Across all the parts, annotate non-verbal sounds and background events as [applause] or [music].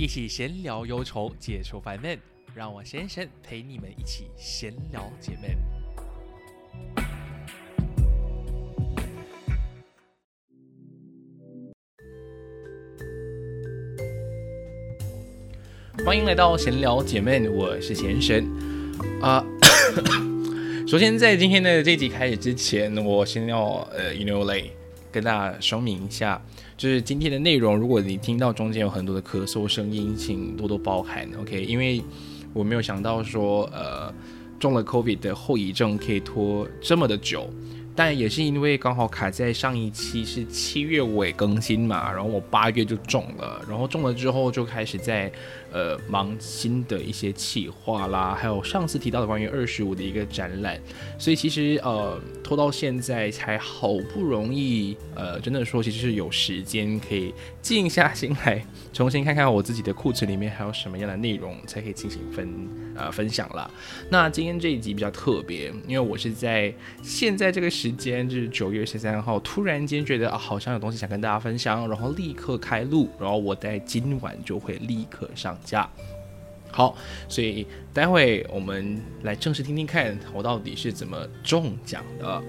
一起闲聊忧愁，解除烦闷，让我先生陪你们一起闲聊解闷。欢迎来到闲聊姐妹，我是贤神啊。[coughs] 首先，在今天的这集开始之前，我先要呃，you know like 跟大家说明一下，就是今天的内容，如果你听到中间有很多的咳嗽声音，请多多包涵，OK？因为我没有想到说，呃，中了 COVID 的后遗症可以拖这么的久。但也是因为刚好卡在上一期是七月尾更新嘛，然后我八月就中了，然后中了之后就开始在呃忙新的一些企划啦，还有上次提到的关于二十五的一个展览，所以其实呃拖到现在才好不容易呃真的说其实是有时间可以静下心来重新看看我自己的库存里面还有什么样的内容才可以进行分呃分享了。那今天这一集比较特别，因为我是在现在这个。时间就是九月十三号，突然间觉得啊，好像有东西想跟大家分享，然后立刻开录，然后我在今晚就会立刻上加。好，所以待会我们来正式听听看，我到底是怎么中奖的。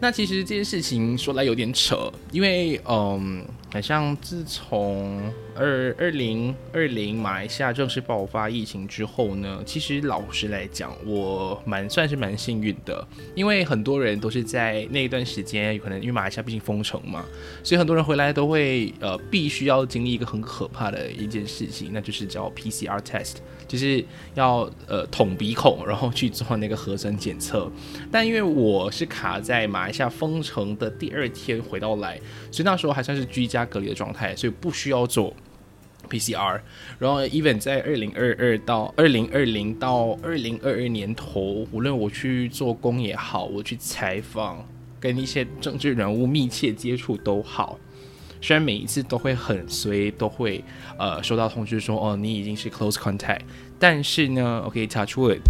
那其实这件事情说来有点扯，因为嗯。好像自从二二零二零马来西亚正式爆发疫情之后呢，其实老实来讲，我蛮算是蛮幸运的，因为很多人都是在那一段时间，有可能因为马来西亚毕竟封城嘛，所以很多人回来都会呃必须要经历一个很可怕的一件事情，那就是叫 PCR test。就是要呃捅鼻孔，然后去做那个核酸检测。但因为我是卡在马来西亚封城的第二天回到来，所以那时候还算是居家隔离的状态，所以不需要做 PCR。然后 even 在二零二二到二零二零到二零二二年头，无论我去做工也好，我去采访跟一些政治人物密切接触都好。虽然每一次都会很随，都会呃收到通知说哦你已经是 close contact，但是呢，OK touch wood，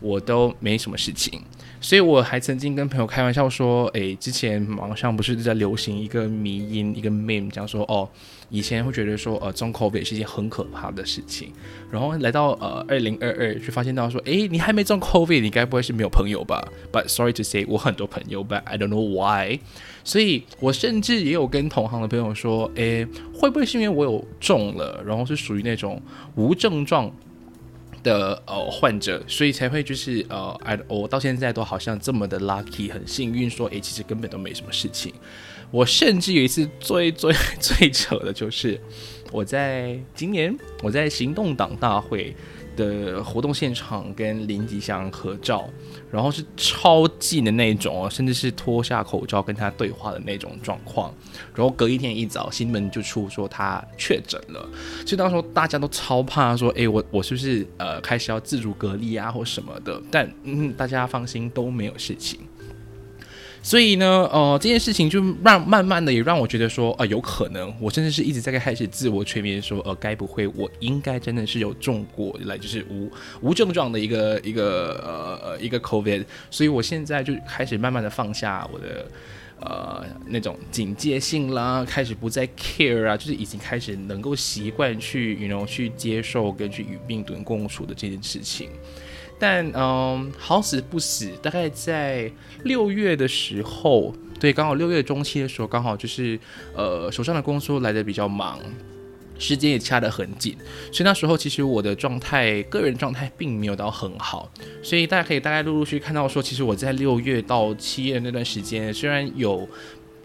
我都没什么事情。所以我还曾经跟朋友开玩笑说，诶，之前网上不是在流行一个迷音，一个 meme，讲说，哦，以前会觉得说，呃，中 COVID 是一件很可怕的事情，然后来到呃二零二二，就发现到说，诶，你还没中 COVID，你该不会是没有朋友吧？But sorry to say，我很多朋友，But I don't know why。所以我甚至也有跟同行的朋友说，诶，会不会是因为我有中了，然后是属于那种无症状？的呃患者，所以才会就是呃，我到现在都好像这么的 lucky，很幸运，说诶，其实根本都没什么事情。我甚至有一次最 [laughs] 最最扯的就是，我在今年我在行动党大会。的活动现场跟林吉祥合照，然后是超近的那种，甚至是脱下口罩跟他对话的那种状况。然后隔一天一早，新闻就出说他确诊了。其实当时大家都超怕，说：“哎，我我是不是呃开始要自主隔离啊，或什么的？”但嗯，大家放心，都没有事情。所以呢，呃，这件事情就让慢慢的也让我觉得说，呃，有可能，我甚至是一直在开始自我催眠，说，呃，该不会我应该真的是有中过来，就是无无症状的一个一个呃一个 COVID，所以我现在就开始慢慢的放下我的呃那种警戒性啦，开始不再 care 啊，就是已经开始能够习惯去，you know 去接受跟去与病毒共处的这件事情。但嗯，好死不死，大概在六月的时候，对，刚好六月中期的时候，刚好就是呃手上的工作来的比较忙，时间也掐得很紧，所以那时候其实我的状态，个人状态并没有到很好，所以大家可以大概陆陆续看到说，其实我在六月到七月那段时间，虽然有。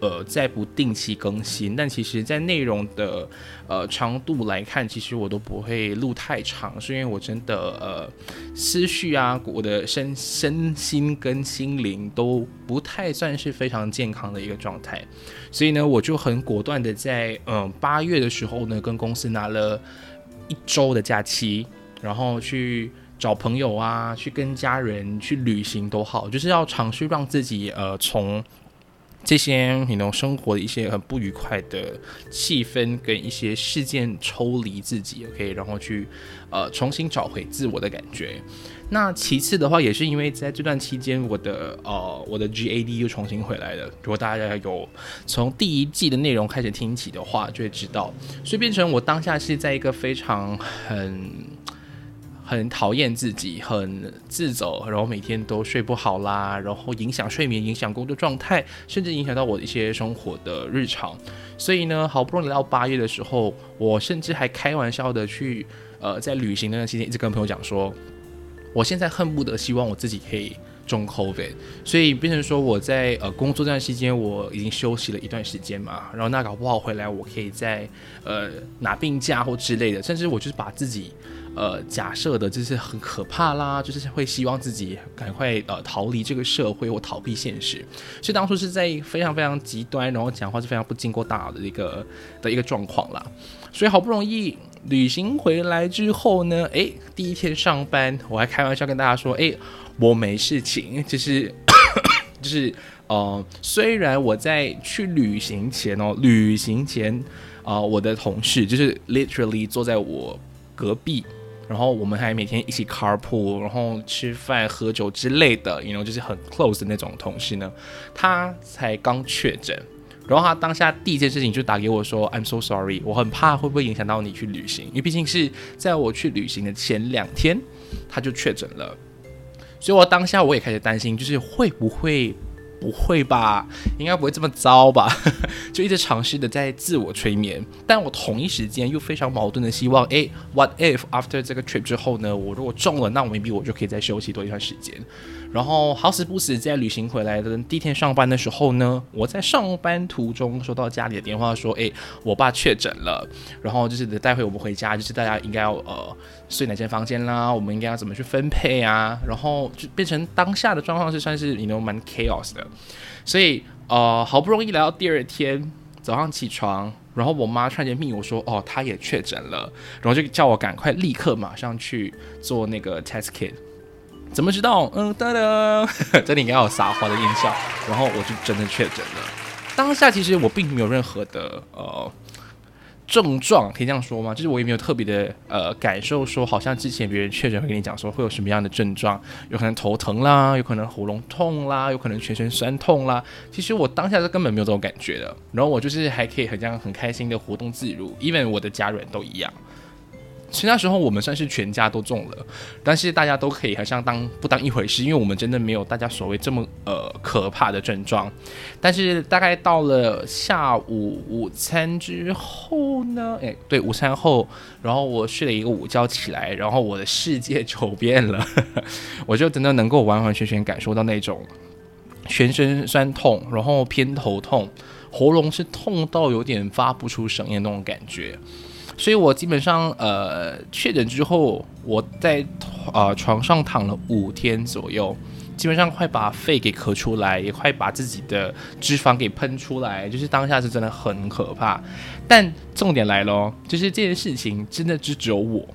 呃，在不定期更新，但其实，在内容的呃长度来看，其实我都不会录太长，是因为我真的呃思绪啊，我的身身心跟心灵都不太算是非常健康的一个状态，所以呢，我就很果断的在嗯八月的时候呢，跟公司拿了一周的假期，然后去找朋友啊，去跟家人去旅行都好，就是要尝试让自己呃从。这些你能生活的一些很不愉快的气氛跟一些事件抽离自己，OK，然后去呃重新找回自我的感觉。那其次的话，也是因为在这段期间，我的呃我的 GAD 又重新回来了。如果大家有从第一季的内容开始听起的话，就会知道，所以变成我当下是在一个非常很。很讨厌自己，很自责，然后每天都睡不好啦，然后影响睡眠，影响工作状态，甚至影响到我的一些生活的日常。所以呢，好不容易到八月的时候，我甚至还开玩笑的去，呃，在旅行那段期间，一直跟朋友讲说，我现在恨不得希望我自己可以中 COVID，所以变成说我在呃工作这段时间，我已经休息了一段时间嘛，然后那搞不好回来，我可以在呃拿病假或之类的，甚至我就是把自己。呃，假设的就是很可怕啦，就是会希望自己赶快呃逃离这个社会或逃避现实，所以当初是在非常非常极端，然后讲话是非常不经过大脑的一个的一个状况啦。所以好不容易旅行回来之后呢，诶，第一天上班，我还开玩笑跟大家说，诶，我没事情，就是 [coughs] 就是呃，虽然我在去旅行前哦，旅行前啊，我的同事就是 literally 坐在我隔壁。然后我们还每天一起 carpool，然后吃饭、喝酒之类的，you know，就是很 close 的那种同事呢。他才刚确诊，然后他当下第一件事情就打给我说：“I'm so sorry，我很怕会不会影响到你去旅行，因为毕竟是在我去旅行的前两天他就确诊了，所以我当下我也开始担心，就是会不会。”不会吧，应该不会这么糟吧？[laughs] 就一直尝试的在自我催眠，但我同一时间又非常矛盾的希望，诶 w h a t if after 这个 trip 之后呢，我如果中了，那我 maybe 我就可以再休息多一段时间。然后好死不死，在旅行回来的第一天上班的时候呢，我在上班途中收到家里的电话说，诶，我爸确诊了，然后就是待会我们回家，就是大家应该要呃睡哪间房间啦，我们应该要怎么去分配啊？然后就变成当下的状况是算是你 know 蛮 chaos 的。所以，呃，好不容易来到第二天早上起床，然后我妈突然间命我说，哦，她也确诊了，然后就叫我赶快立刻马上去做那个 test kit。怎么知道？嗯，噔噔，[laughs] 这里应该有撒花的音效，然后我就真的确诊了。当下其实我并没有任何的呃。症状可以这样说吗？就是我也没有特别的呃感受，说好像之前别人确诊会跟你讲说会有什么样的症状，有可能头疼啦，有可能喉咙痛啦，有可能全身酸痛啦。其实我当下是根本没有这种感觉的，然后我就是还可以很这样很开心的活动自如，even 我的家人都一样。其实那时候我们算是全家都中了，但是大家都可以好像当不当一回事，因为我们真的没有大家所谓这么呃可怕的症状。但是大概到了下午午餐之后呢，诶，对，午餐后，然后我睡了一个午觉起来，然后我的世界就变了，[laughs] 我就真的能够完完全全感受到那种全身酸痛，然后偏头痛，喉咙是痛到有点发不出声音那种感觉。所以我基本上呃确诊之后，我在呃床上躺了五天左右，基本上快把肺给咳出来，也快把自己的脂肪给喷出来，就是当下是真的很可怕。但重点来咯，就是这件事情真的只只有我。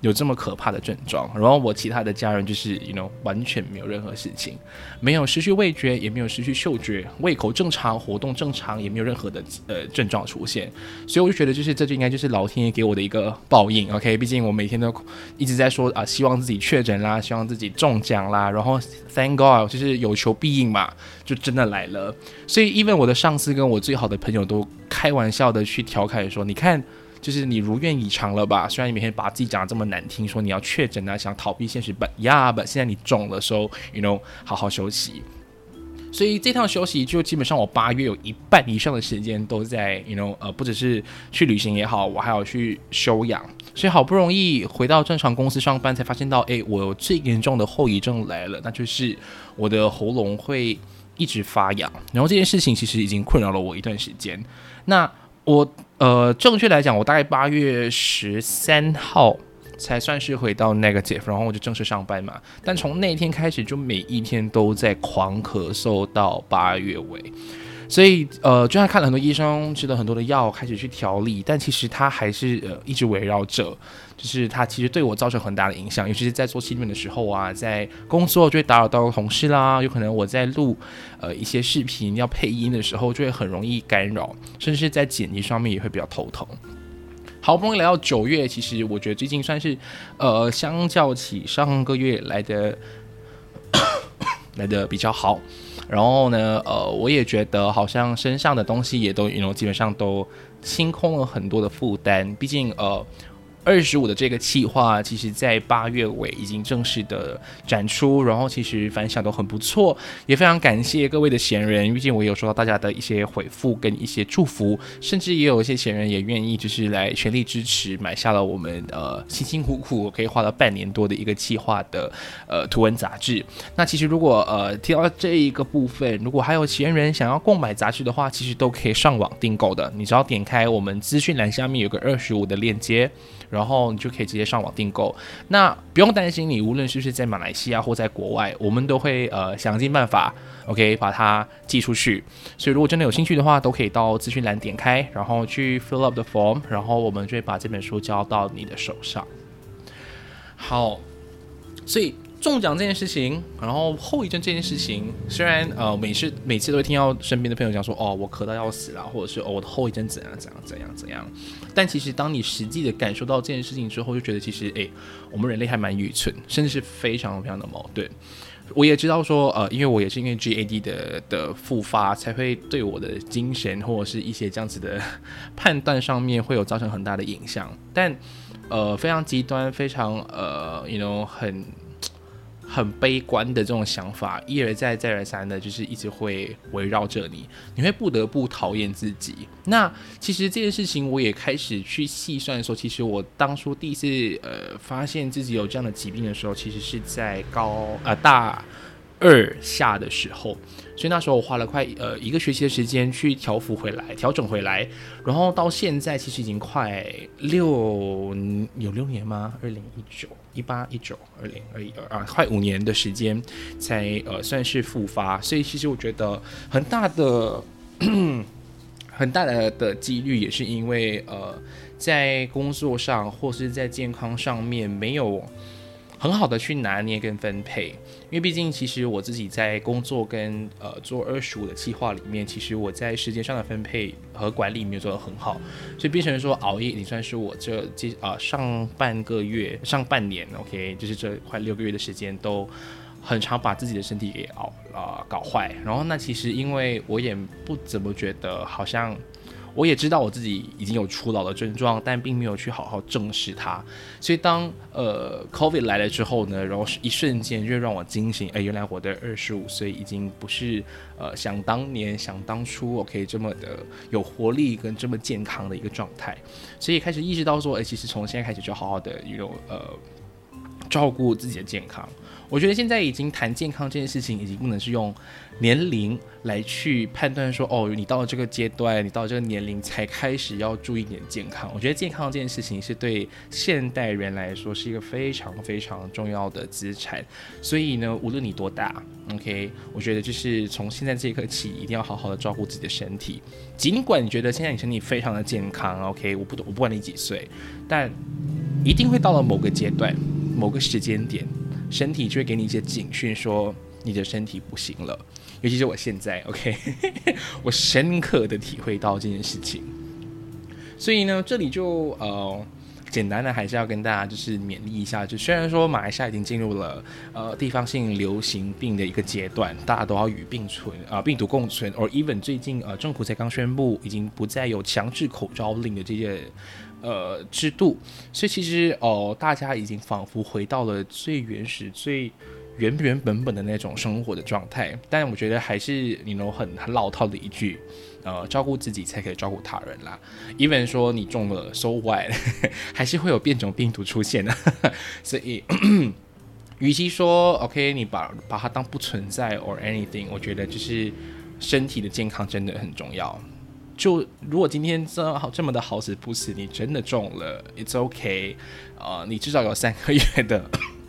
有这么可怕的症状，然后我其他的家人就是，you know，完全没有任何事情，没有失去味觉，也没有失去嗅觉，胃口正常，活动正常，也没有任何的呃症状出现，所以我就觉得，就是这就应该就是老天爷给我的一个报应，OK？毕竟我每天都一直在说啊，希望自己确诊啦，希望自己中奖啦，然后 Thank God，就是有求必应嘛，就真的来了。所以，even 我的上司跟我最好的朋友都开玩笑的去调侃说，你看。就是你如愿以偿了吧？虽然你每天把自己讲的这么难听，说你要确诊啊，想逃避现实，But yeah，But 现在你中了，说 you know 好好休息。所以这趟休息就基本上我八月有一半以上的时间都在 you know 呃，不只是去旅行也好，我还要去休养。所以好不容易回到正常公司上班，才发现到，哎，我有最严重的后遗症来了，那就是我的喉咙会一直发痒。然后这件事情其实已经困扰了我一段时间。那我。呃，正确来讲，我大概八月十三号才算是回到 negative，然后我就正式上班嘛。但从那天开始，就每一天都在狂咳嗽到八月尾。所以呃，就算看了很多医生，吃了很多的药，开始去调理，但其实它还是呃一直围绕着，就是它其实对我造成很大的影响，尤其是在做新闻的时候啊，在工作就会打扰到同事啦，有可能我在录呃一些视频要配音的时候，就会很容易干扰，甚至在剪辑上面也会比较头疼。好不容易来到九月，其实我觉得最近算是呃相较起上个月来的 [coughs] 来的比较好。然后呢，呃，我也觉得好像身上的东西也都，you know，基本上都清空了很多的负担。毕竟，呃。二十五的这个企划，其实在八月尾已经正式的展出，然后其实反响都很不错，也非常感谢各位的闲人，毕竟我有收到大家的一些回复跟一些祝福，甚至也有一些闲人也愿意就是来全力支持，买下了我们呃辛辛苦苦可以花了半年多的一个企划的呃图文杂志。那其实如果呃提到这一个部分，如果还有闲人想要购买杂志的话，其实都可以上网订购的，你只要点开我们资讯栏下面有个二十五的链接。然后你就可以直接上网订购，那不用担心，你无论是不是在马来西亚或在国外，我们都会呃想尽办法，OK 把它寄出去。所以如果真的有兴趣的话，都可以到资讯栏点开，然后去 fill up the form，然后我们就会把这本书交到你的手上。好，所以。中奖这件事情，然后后遗症这件事情，虽然呃每次每次都会听到身边的朋友讲说，哦我咳到要死了，或者是哦我的后遗症怎样怎样怎样怎样，但其实当你实际的感受到这件事情之后，就觉得其实诶，我们人类还蛮愚蠢，甚至是非常非常的矛盾。我也知道说，呃，因为我也是因为 GAD 的的复发，才会对我的精神或者是一些这样子的判断上面会有造成很大的影响，但呃非常极端，非常呃，you know 很。很悲观的这种想法，一而再，再而三的，就是一直会围绕着你，你会不得不讨厌自己。那其实这件事情，我也开始去细算的时候，其实我当初第一次呃发现自己有这样的疾病的时候，其实是在高呃大。二下的时候，所以那时候我花了快呃一个学期的时间去调服回来、调整回来，然后到现在其实已经快六有六年吗？二零一九、一八、一九、二零二一、二二，快五年的时间才呃算是复发，所以其实我觉得很大的很大的的几率也是因为呃在工作上或是在健康上面没有。很好的去拿捏跟分配，因为毕竟其实我自己在工作跟呃做二十五的计划里面，其实我在时间上的分配和管理没有做得很好，所以变成说熬夜，也算是我这这啊上半个月上半年，OK，就是这快六个月的时间都很常把自己的身体给熬啊搞坏，然后那其实因为我也不怎么觉得好像。我也知道我自己已经有初老的症状，但并没有去好好正视它。所以当呃 COVID 来了之后呢，然后一瞬间就让我惊醒，哎，原来我的二十五岁已经不是呃想当年想当初我可以这么的有活力跟这么健康的一个状态。所以开始意识到说，哎，其实从现在开始就好好的有呃照顾自己的健康。我觉得现在已经谈健康这件事情，已经不能是用年龄来去判断说，哦，你到了这个阶段，你到了这个年龄才开始要注意点健康。我觉得健康这件事情是对现代人来说是一个非常非常重要的资产。所以呢，无论你多大，OK，我觉得就是从现在这一刻起，一定要好好的照顾自己的身体。尽管你觉得现在你身体非常的健康，OK，我不懂我不管你几岁，但一定会到了某个阶段、某个时间点。身体就会给你一些警讯，说你的身体不行了。尤其是我现在，OK，[laughs] 我深刻的体会到这件事情。所以呢，这里就呃，简单的还是要跟大家就是勉励一下，就虽然说马来西亚已经进入了呃地方性流行病的一个阶段，大家都要与病存啊病毒共存，or even 最近呃政府才刚宣布已经不再有强制口罩令的这些。呃，制度，所以其实哦，大家已经仿佛回到了最原始、最原原本本的那种生活的状态。但我觉得还是你能很很老套的一句，呃，照顾自己才可以照顾他人啦。even 说你中了，so what，[laughs] 还是会有变种病毒出现的。[laughs] 所以，[clears throat] 与其说 OK，你把把它当不存在 or anything，我觉得就是身体的健康真的很重要。就如果今天这好这么的好死不死，你真的中了，It's OK，呃，你至少有三个月的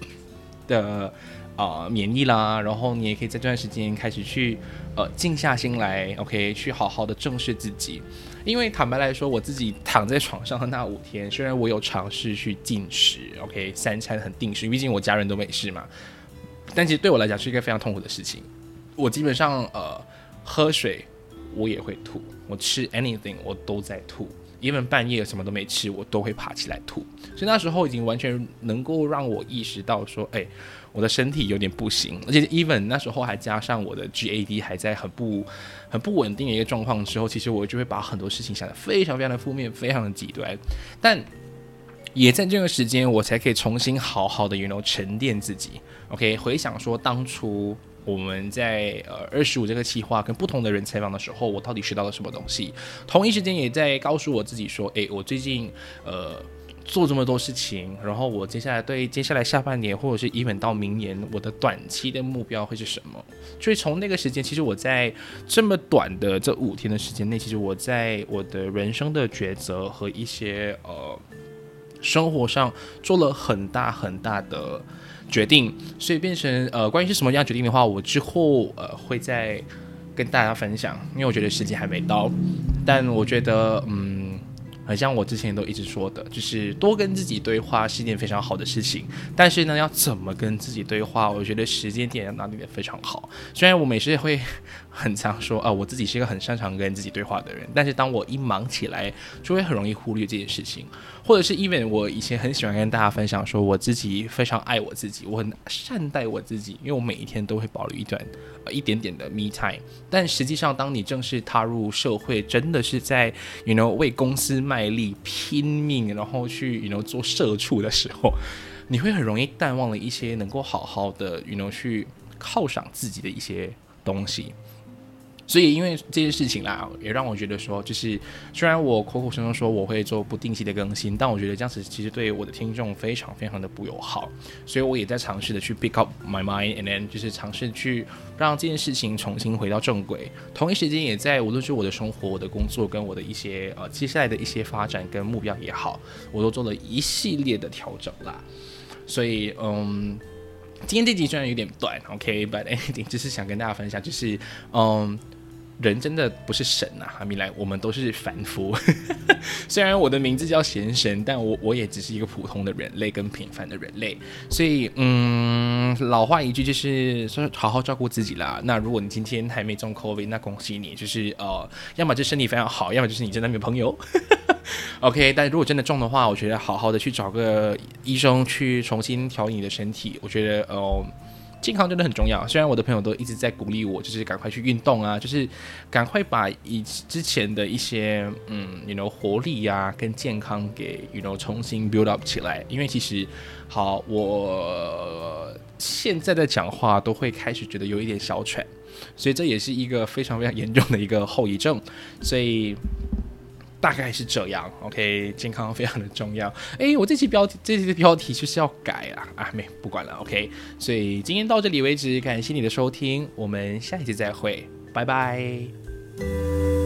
[coughs] 的啊免疫啦，然后你也可以在这段时间开始去呃静下心来，OK，去好好的正视自己。因为坦白来说，我自己躺在床上的那五天，虽然我有尝试去进食，OK，三餐很定时，毕竟我家人都没事嘛，但其实对我来讲是一个非常痛苦的事情。我基本上呃喝水我也会吐，我吃 anything 我都在吐。，even 半夜什么都没吃，我都会爬起来吐，所以那时候已经完全能够让我意识到说，哎，我的身体有点不行，而且 even 那时候还加上我的 GAD 还在很不很不稳定的一个状况之后，其实我就会把很多事情想得非常非常的负面，非常的极端，但也在这个时间，我才可以重新好好的 you know 沉淀自己，OK，回想说当初。我们在呃二十五这个计划跟不同的人采访的时候，我到底学到了什么东西？同一时间也在告诉我自己说，诶，我最近呃做这么多事情，然后我接下来对接下来下半年或者是 even 到明年，我的短期的目标会是什么？所以从那个时间，其实我在这么短的这五天的时间内，其实我在我的人生的抉择和一些呃生活上做了很大很大的。决定，所以变成呃，关于是什么样决定的话，我之后呃会再跟大家分享，因为我觉得时机还没到，但我觉得嗯。很像我之前都一直说的，就是多跟自己对话是一件非常好的事情。但是呢，要怎么跟自己对话，我觉得时间点要拿捏的非常好。虽然我每次会 [laughs] 很常说啊，我自己是一个很擅长跟自己对话的人，但是当我一忙起来，就会很容易忽略这件事情。或者是因为我以前很喜欢跟大家分享，说我自己非常爱我自己，我很善待我自己，因为我每一天都会保留一段呃一点点的 me time。但实际上，当你正式踏入社会，真的是在 you know 为公司卖。卖力拼命，然后去 you know 做社畜的时候，[laughs] 你会很容易淡忘了一些能够好好的 you know 去犒赏自己的一些东西。所以，因为这件事情啦，也让我觉得说，就是虽然我口口声声说我会做不定期的更新，但我觉得这样子其实对我的听众非常非常的不友好。所以，我也在尝试的去 pick up my mind，and then 就是尝试去让这件事情重新回到正轨。同一时间，也在无论是我的生活、我的工作跟我的一些呃接下来的一些发展跟目标也好，我都做了一系列的调整啦。所以，嗯，今天这集虽然有点短，OK，but anything 就是想跟大家分享，就是嗯。人真的不是神呐，哈米莱，我们都是凡夫。[laughs] 虽然我的名字叫贤神，但我我也只是一个普通的人类，跟平凡的人类。所以，嗯，老话一句就是说，好好照顾自己啦。那如果你今天还没中 COVID，那恭喜你，就是呃，要么就身体非常好，要么就是你真的没有朋友。[laughs] OK，但如果真的中的话，我觉得好好的去找个医生去重新调理你的身体，我觉得呃。健康真的很重要。虽然我的朋友都一直在鼓励我，就是赶快去运动啊，就是赶快把以之前的一些嗯，you know 活力呀跟健康给 you know 重新 build up 起来。因为其实好，我现在的讲话都会开始觉得有一点小喘，所以这也是一个非常非常严重的一个后遗症。所以。大概是这样，OK，健康非常的重要。哎，我这期标题，这期的标题就是要改啊啊，没不管了，OK。所以今天到这里为止，感谢你的收听，我们下一期再会，拜拜。